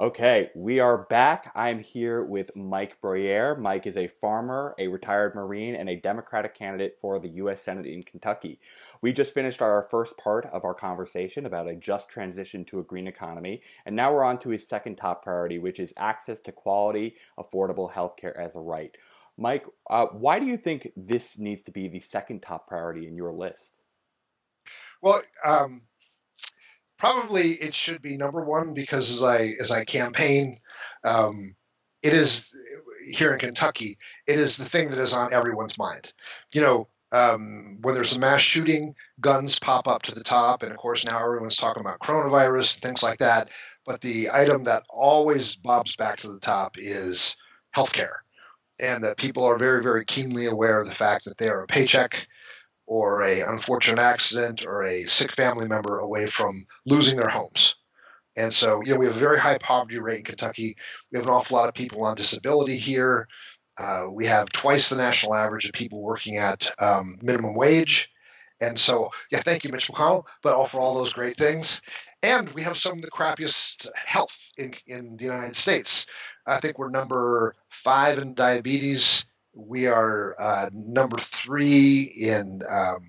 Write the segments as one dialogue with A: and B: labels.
A: Okay, we are back. I'm here with Mike Broihier. Mike is a farmer, a retired Marine, and a Democratic candidate for the U.S. Senate in Kentucky. We just finished our first part of our conversation about a just transition to a green economy, and now we're on to his second top priority, which is access to quality, affordable healthcare as a right. Mike, uh, why do you think this needs to be the second top priority in your list?
B: Well, um, probably it should be number one because as I as I campaign, um, it is here in Kentucky. It is the thing that is on everyone's mind. You know, um, when there's a mass shooting, guns pop up to the top, and of course now everyone's talking about coronavirus and things like that. But the item that always bobs back to the top is healthcare, and that people are very, very keenly aware of the fact that they are a paycheck or a unfortunate accident or a sick family member away from losing their homes. And so, you know, we have a very high poverty rate in Kentucky. We have an awful lot of people on disability here. Uh, we have twice the national average of people working at um, minimum wage. And so, yeah, thank you, Mitch McConnell, but all for all those great things. And we have some of the crappiest health in, in the United States. I think we're number five in diabetes, we are uh, number three in um,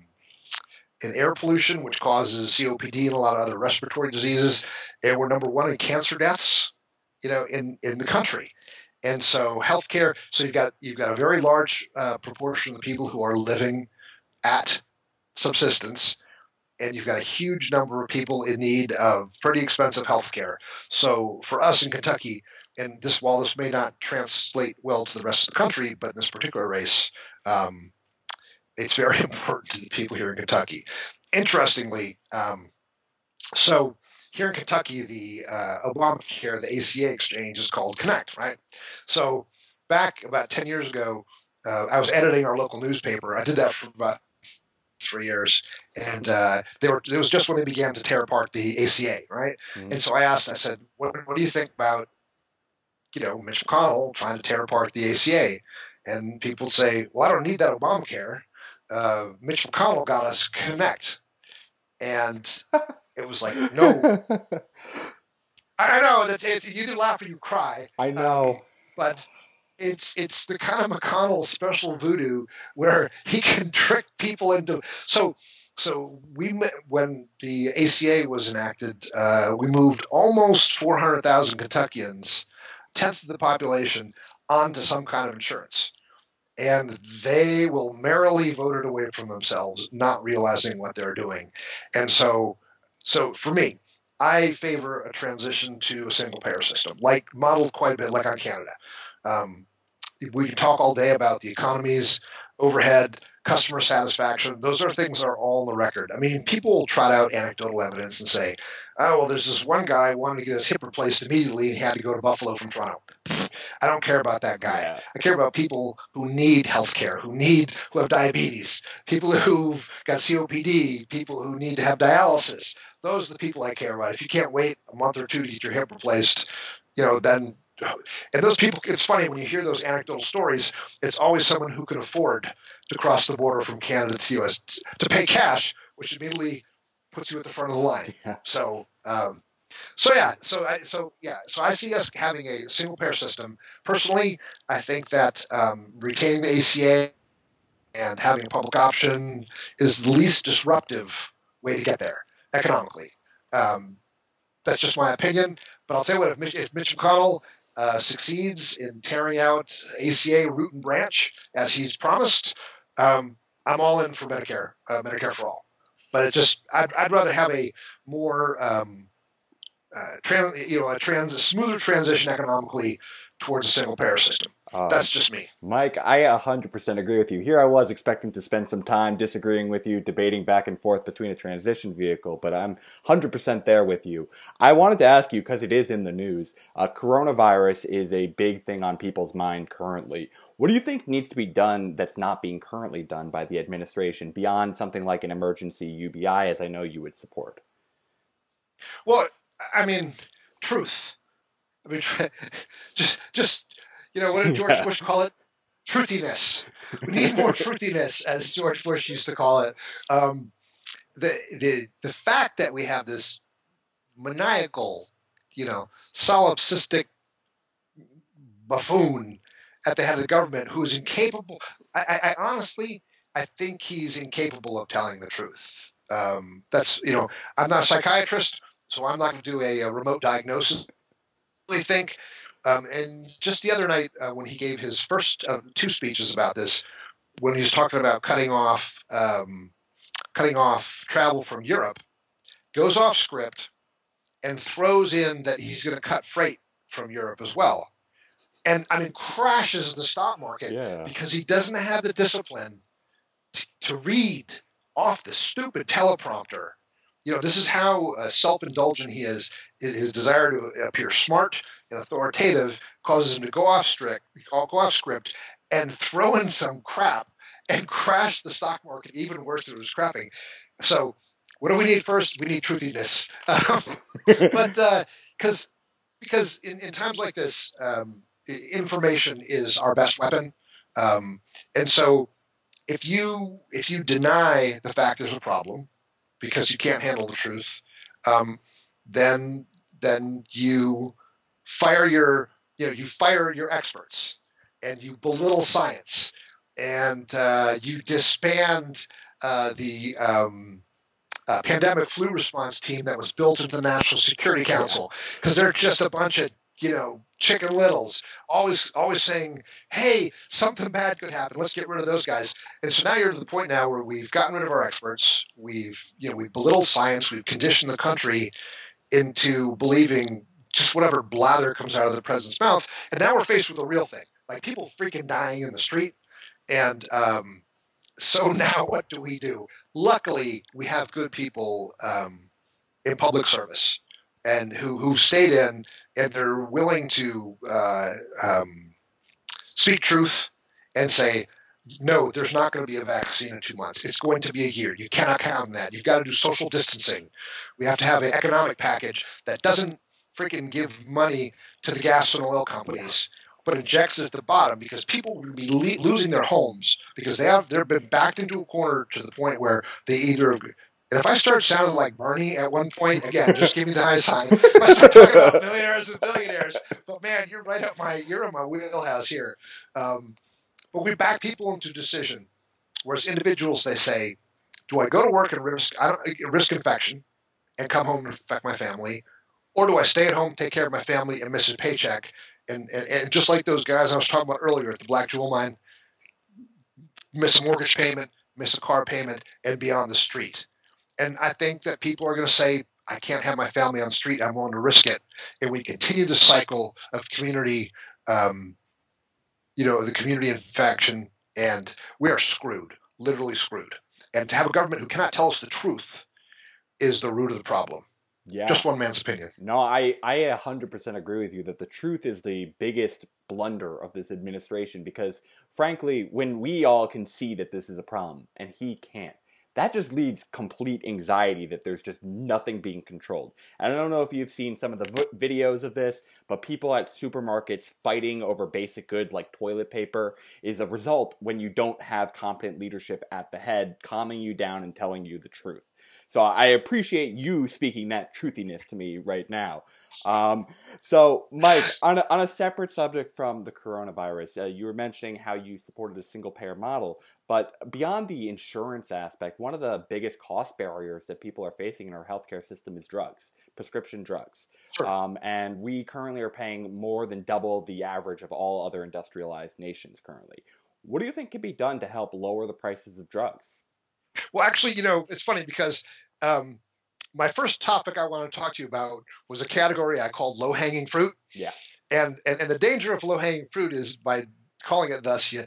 B: in air pollution, which causes COPD and a lot of other respiratory diseases, and we're number one in cancer deaths. You know, in in the country. And so healthcare. So you've got you've got a very large uh, proportion of the people who are living at subsistence, and you've got a huge number of people in need of pretty expensive healthcare. So for us in Kentucky, and this while this may not translate well to the rest of the country, but in this particular race, um, it's very important to the people here in Kentucky. Interestingly, um, so here in Kentucky, the uh, Obamacare, the ACA exchange is called kynect, right? So back about 10 years ago, uh, I was editing our local newspaper. I did that for about three years, and uh, they were. It was just when they began to tear apart the ACA, right? Mm-hmm. And so I asked, I said, what, "What do you think about you know, Mitch McConnell trying to tear apart the ACA. And people say, well, I don't need that Obamacare. Uh, Mitch McConnell got us kynect. And it was like, no. I know that it's, you either laugh or you cry.
A: I know.
B: Um, but it's it's the kind of McConnell special voodoo where he can trick people into so so we when the ACA was enacted, uh, we moved almost 400,000 Kentuckians tenth of the population onto some kind of insurance. And they will merrily vote it away from themselves, not realizing what they're doing. And so, so for me, I favor a transition to a single payer system, like modeled quite a bit like on Canada. Um, we can talk all day about the economies, overhead, customer satisfaction. Those are things that are all on the record. I mean, people will trot out anecdotal evidence and say, oh, well, there's this one guy who wanted to get his hip replaced immediately and he had to go to Buffalo from Toronto. I don't care about that guy. Yeah. I care about people who need health care, who need, who have diabetes, people who've got COPD, people who need to have dialysis. Those are the people I care about. If you can't wait a month or two to get your hip replaced, you know, then and those people it's funny when you hear those anecdotal stories it's always someone who can afford to cross the border from canada to the us to pay cash which immediately puts you at the front of the line yeah. so um, so yeah so I, so yeah so i see us having a single payer system personally i think that um, retaining the aca and having a public option is the least disruptive way to get there economically um, that's just my opinion but I'll tell you what, if Mitch, if Mitch McConnell uh, succeeds in tearing out ACA root and branch as he's promised, um, I'm all in for Medicare, uh, Medicare for all. But it just, I'd, I'd rather have a more, um, uh, trans, you know, a trans, a smoother transition economically towards a single payer system. Uh, That's just me.
A: Mike, I 100% agree with you. Here I was expecting to spend some time disagreeing with you, debating back and forth between a transition vehicle, but I'm 100% there with you. I wanted to ask you, because it is in the news, uh, coronavirus is a big thing on people's mind currently. What do you think needs to be done that's not being currently done by the administration beyond something like an emergency UBI, as I know you would support?
B: Well, I mean, truth. I mean, just just you know, what did George yeah. Bush call it? Truthiness. We need more truthiness, as George Bush used to call it. Um, the the the fact that we have this maniacal, you know, solipsistic buffoon at the head of the government who is incapable. I, I, honestly, I think he's incapable of telling the truth. Um, that's you know, I'm not a psychiatrist, so I'm not going to do a, a, remote diagnosis. Think, um, and just the other night uh, when he gave his first uh, two speeches about this, when he was talking about cutting off um, cutting off travel from Europe, goes off script and throws in that he's going to cut freight from Europe as well. And I mean, crashes the stock market
A: yeah.
B: because he doesn't have the discipline to, to read off the stupid teleprompter. You know, this is how uh, self-indulgent he is. His desire to appear smart and authoritative causes him to go off strict, go off script, and throw in some crap and crash the stock market even worse than it was crapping. So, what do we need first? We need truthiness. Um, but because uh, because in, in times like this, um, information is our best weapon, um, and so if you if you deny the fact there's a problem because you can't handle the truth, um, then then you fire your you know you fire your experts and you belittle science and uh, you disband uh, the um, uh, pandemic flu response team that was built into the National Security Council because they're just a bunch of you know chicken littles always always saying hey something bad could happen. Let's get rid of those guys. And so now you're to the point now where we've gotten rid of our experts. We've you know we've belittled science. We've conditioned the country into believing just whatever blather comes out of the president's mouth. And now we're faced with the real thing like people freaking dying in the street. And um, so now what do we do? Luckily we have good people um, in public service and who who stayed in and they're willing to uh, um, speak truth and say, no, there's not going to be a vaccine in two months. It's going to be a year. You cannot count on that. You've got to do social distancing. We have to have an economic package that doesn't freaking give money to the gas and oil companies, but injects it at the bottom because people will be le- losing their homes because they have they've been backed into a corner to the point where they either and if I start sounding like Bernie at one point, again, just give me the high sign. If I start talking about millionaires and billionaires, but man, you're right up my you're in my wheelhouse here. Um, but we back people into decision, whereas individuals they say, do I go to work and risk I don't risk infection and come home and infect my family, or do I stay at home, take care of my family, and miss a paycheck? And, and, and just like those guys I was talking about earlier at the Black Jewel Mine, miss a mortgage payment, miss a car payment, and be on the street and I think that people are going to say, I can't have my family on the street. I'm willing to risk it. And we continue the cycle of community, um, you know, the community infection, and we are screwed, literally screwed. And to have a government who cannot tell us the truth is the root of the problem.
A: Yeah.
B: Just one man's opinion.
A: No, I, I 100% agree with you that the truth is the biggest blunder of this administration because, frankly, when we all can see that this is a problem and he can't, that just leads complete anxiety that there's just nothing being controlled. And I don't know if you've seen some of the v- videos of this, but people at supermarkets fighting over basic goods like toilet paper is a result when you don't have competent leadership at the head calming you down and telling you the truth. So I appreciate you speaking that truthiness to me right now. Um, so, Mike, on a, on a separate subject from the coronavirus, uh, you were mentioning how you supported a single payer model. But beyond the insurance aspect, one of the biggest cost barriers that people are facing in our healthcare system is drugs, prescription drugs.
B: Sure.
A: Um, and we currently are paying more than double the average of all other industrialized nations currently. What do you think can be done to help lower the prices of drugs?
B: Well, actually, you know, it's funny because um, my first topic I want to talk to you about was a category I called low hanging fruit.
A: Yeah.
B: And, and and the danger of low hanging fruit is by calling it thus, you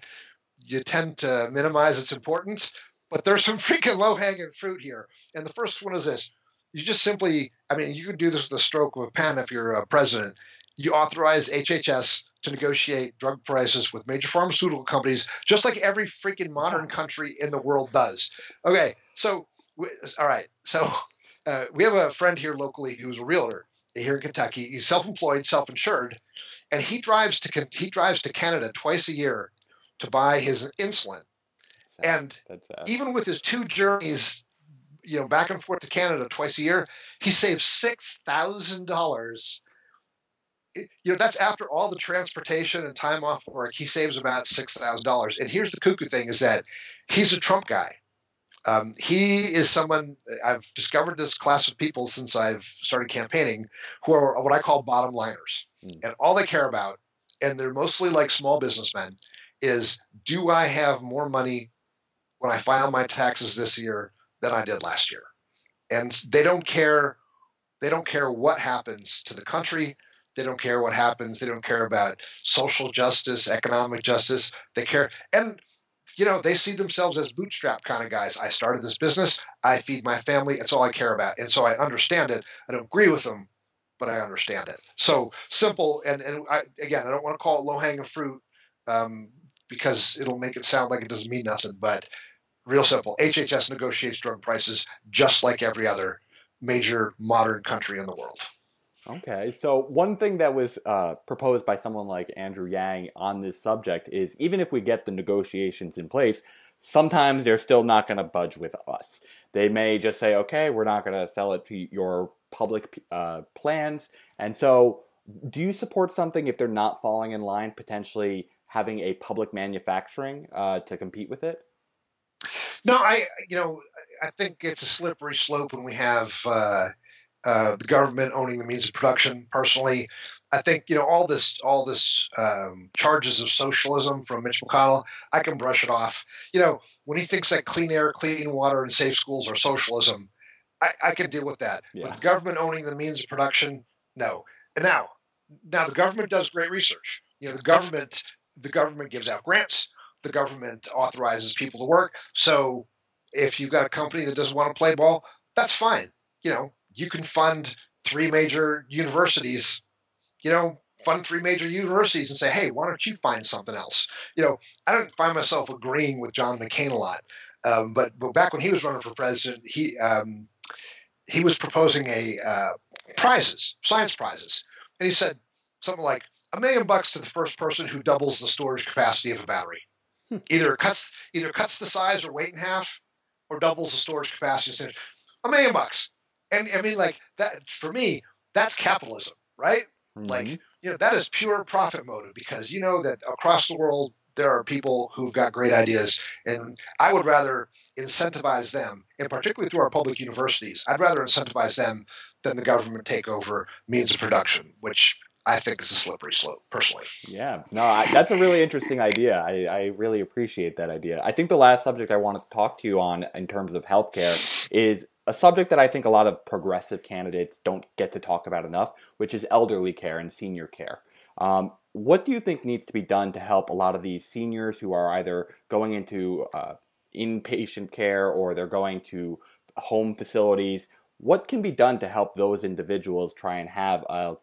B: you tend to minimize its importance. But there's some freaking low hanging fruit here. And the first one is this: you just simply, I mean, you can do this with a stroke of a pen if you're a president. You authorize HHS to negotiate drug prices with major pharmaceutical companies, just like every freaking modern country in the world does. Okay, so all right, so uh, we have a friend here locally who's a realtor here in Kentucky. He's self-employed, self-insured, and he drives to he drives to Canada twice a year to buy his insulin. And even with his two journeys, you know, back and forth to Canada twice a year, he saves six thousand dollars you know, that's after all the transportation and time off work. He saves about six thousand dollars. And here's the cuckoo thing: is that he's a Trump guy. Um, he is someone I've discovered this class of people since I've started campaigning, who are what I call bottom liners, mm. and all they care about, and they're mostly like small businessmen, is do I have more money when I file my taxes this year than I did last year? And they don't care. They don't care what happens to the country. They don't care what happens. They don't care about social justice, economic justice. They care. And, you know, they see themselves as bootstrap kind of guys. I started this business. I feed my family. It's all I care about. And so I understand it. I don't agree with them, but I understand it. So simple. And, and I, again, I don't want to call it low hanging fruit um, because it'll make it sound like it doesn't mean nothing. But real simple HHS negotiates drug prices just like every other major modern country in the world.
A: Okay, so one thing that was uh, proposed by someone like Andrew Yang on this subject is even if we get the negotiations in place, sometimes they're still not going to budge with us. They may just say, okay, we're not going to sell it to your public uh, plans. And so, do you support something if they're not falling in line, potentially having a public manufacturing uh, to compete with it?
B: No, I, you know, I think it's a slippery slope when we have uh, the government owning the means of production. Personally, I think you know all this all this um, charges of socialism from Mitch McConnell. I can brush it off. You know when he thinks that clean air, clean water, and safe schools are socialism, I, I can deal with that. Yeah. But government owning the means of production, no. And now, now the government does great research. You know the government the government gives out grants. The government authorizes people to work. So if you've got a company that doesn't want to play ball, that's fine. You know, you can fund three major universities, you know, fund three major universities and say, hey, why don't you find something else? You know, I don't find myself agreeing with John McCain a lot, um, but but back when he was running for president, he um, he was proposing a uh, prizes, science prizes, and he said something like a million bucks to the first person who doubles the storage capacity of a battery. Hmm. Either cuts either cuts the size or weight in half, or doubles the storage capacity. A million bucks and I mean, like that for me, that's capitalism, right? Mm-hmm. Like, you know, that is pure profit motive because you know that across the world there are people who've got great ideas, and I would rather incentivize them, and particularly through our public universities, I'd rather incentivize them than the government take over means of production, which I think is a slippery slope, personally.
A: Yeah, no, I, that's a really interesting idea. I, I really appreciate that idea. I think the last subject I wanted to talk to you on in terms of healthcare is a subject that I think a lot of progressive candidates don't get to talk about enough, which is elderly care and senior care. Um, what do you think needs to be done to help a lot of these seniors who are either going into uh, inpatient care or they're going to home facilities? What can be done to help those individuals try and have a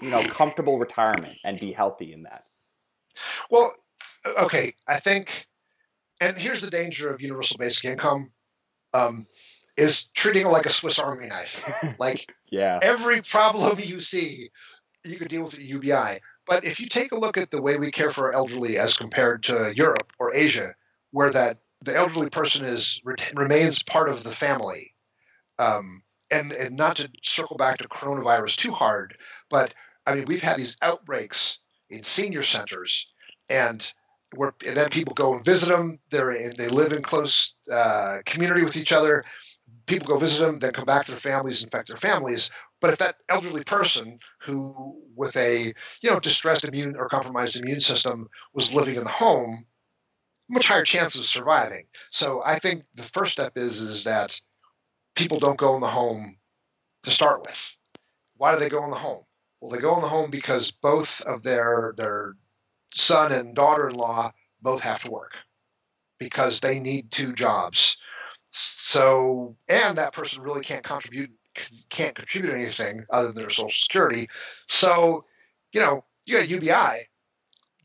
A: you know comfortable retirement and be healthy in that?
B: Well, okay, I think, and here's the danger of universal basic income. Um, is treating it like a Swiss Army knife. like
A: yeah.
B: every problem you see, you could deal with the UBI. But if you take a look at the way we care for our elderly as compared to Europe or Asia, where that the elderly person is remains part of the family, um, and and not to circle back to coronavirus too hard, but I mean we've had these outbreaks in senior centers, and where and then people go and visit them. They're in, they live in close uh, community with each other people go visit them, then come back to their families, infect their families. But if that elderly person who, with a you know distressed immune or compromised immune system, was living in the home, much higher chance of surviving. So I think the first step is is that people don't go in the home to start with. Why do they go in the home? Well, they go in the home because both of their their son and daughter-in-law both have to work because they need two jobs so, and that person really can't contribute can't contribute anything other than their social security. So, you know, you got UBI,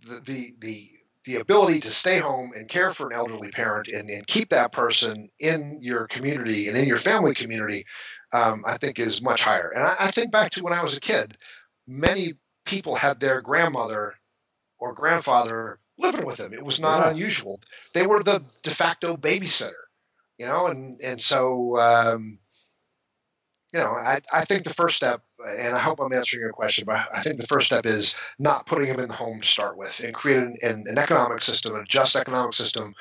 B: the the the, the ability to stay home and care for an elderly parent and, and keep that person in your community and in your family community, um, I think is much higher. And I, I think back to when I was a kid, many people had their grandmother or grandfather living with them. It was not yeah. unusual. They were the de facto babysitter you know, and and so um, you know, I, I think the first step, and I hope I'm answering your question, but I think the first step is not putting them in the home to start with and creating an, an economic system, a just economic system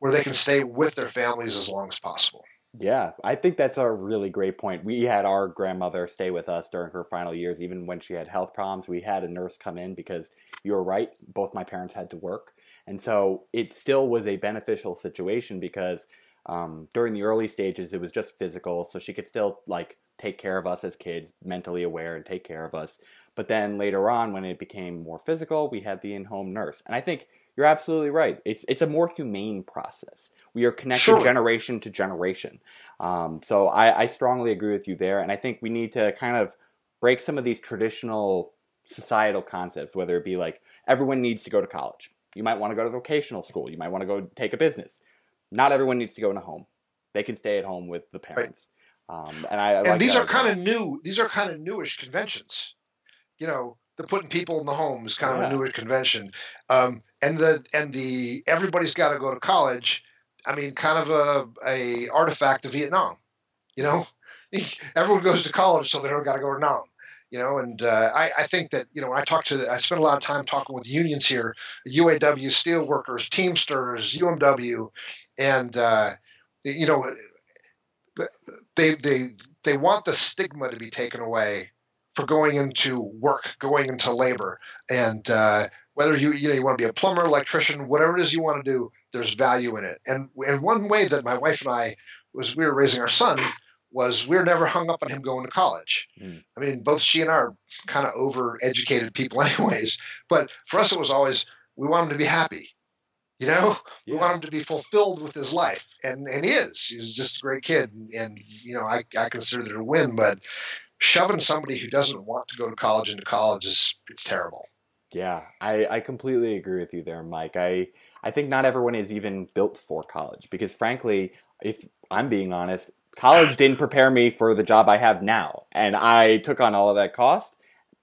B: where they can stay with their families as long as possible.
A: Yeah, I think that's a really great point. We had our grandmother stay with us during her final years, even when she had health problems. We had a nurse come in because you were right, both my parents had to work. And so it still was a beneficial situation because um, during the early stages, it was just physical, so she could still like take care of us as kids, mentally aware, and take care of us. But then later on, when it became more physical, we had the in-home nurse, and I think you're absolutely right. It's it's a more humane process. We are connected sure. generation to generation. Um, so I, I strongly agree with you there, and I think we need to kind of break some of these traditional societal concepts, whether it be like everyone needs to go to college. You might want to go to vocational school. You might want to go take a business. Not everyone needs to go in a home. They can stay at home with the parents. Right. Um, and I, I
B: and
A: like
B: these are kind of new. These are kind of newish conventions. You know, the putting people in the home is kind of yeah. a newish convention. Um, and the and the everybody's got to go to college. I mean, kind of a a artifact of Vietnam. You know, everyone goes to college so they don't got to go to Nam you know, and uh, I, I, think that you know when I talk to, I spend a lot of time talking with unions here, UAW steelworkers, Teamsters, UMW, and uh, you know, they they they want the stigma to be taken away for going into work, going into labor, and uh, whether you you know you want to be a plumber, electrician, whatever it is you want to do, there's value in it. And and one way that my wife and I was we were raising our son was we are never hung up on him going to college. Mm. I mean, both she and I are kind of over-educated people, anyways. But for us, it was always we want him to be happy. You know, yeah. we want him to be fulfilled with his life, and and he is. He's just a great kid, and, and you know, I I consider it a win. But shoving somebody who doesn't want to go to college into college is it's terrible.
A: Yeah, I, I completely agree with you there, Mike. I I think not everyone is even built for college because frankly, if I'm being honest, college didn't prepare me for the job I have now. And I took on all of that cost.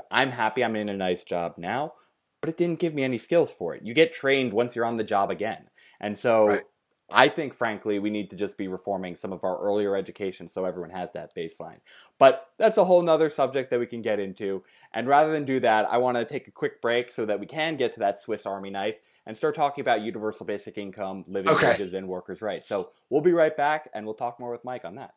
A: I'm happy I'm in a nice job now, but it didn't give me any skills for it. You get trained once you're on the job again. And so right. I think, frankly, we need to just be reforming some of our earlier education so everyone has that baseline. But that's a whole nother subject that we can get into. And rather than do that, I want to take a quick break so that we can get to that Swiss Army knife and start talking about universal basic income, living okay. wages, and workers' rights. So we'll be right back and we'll talk more with Mike on that.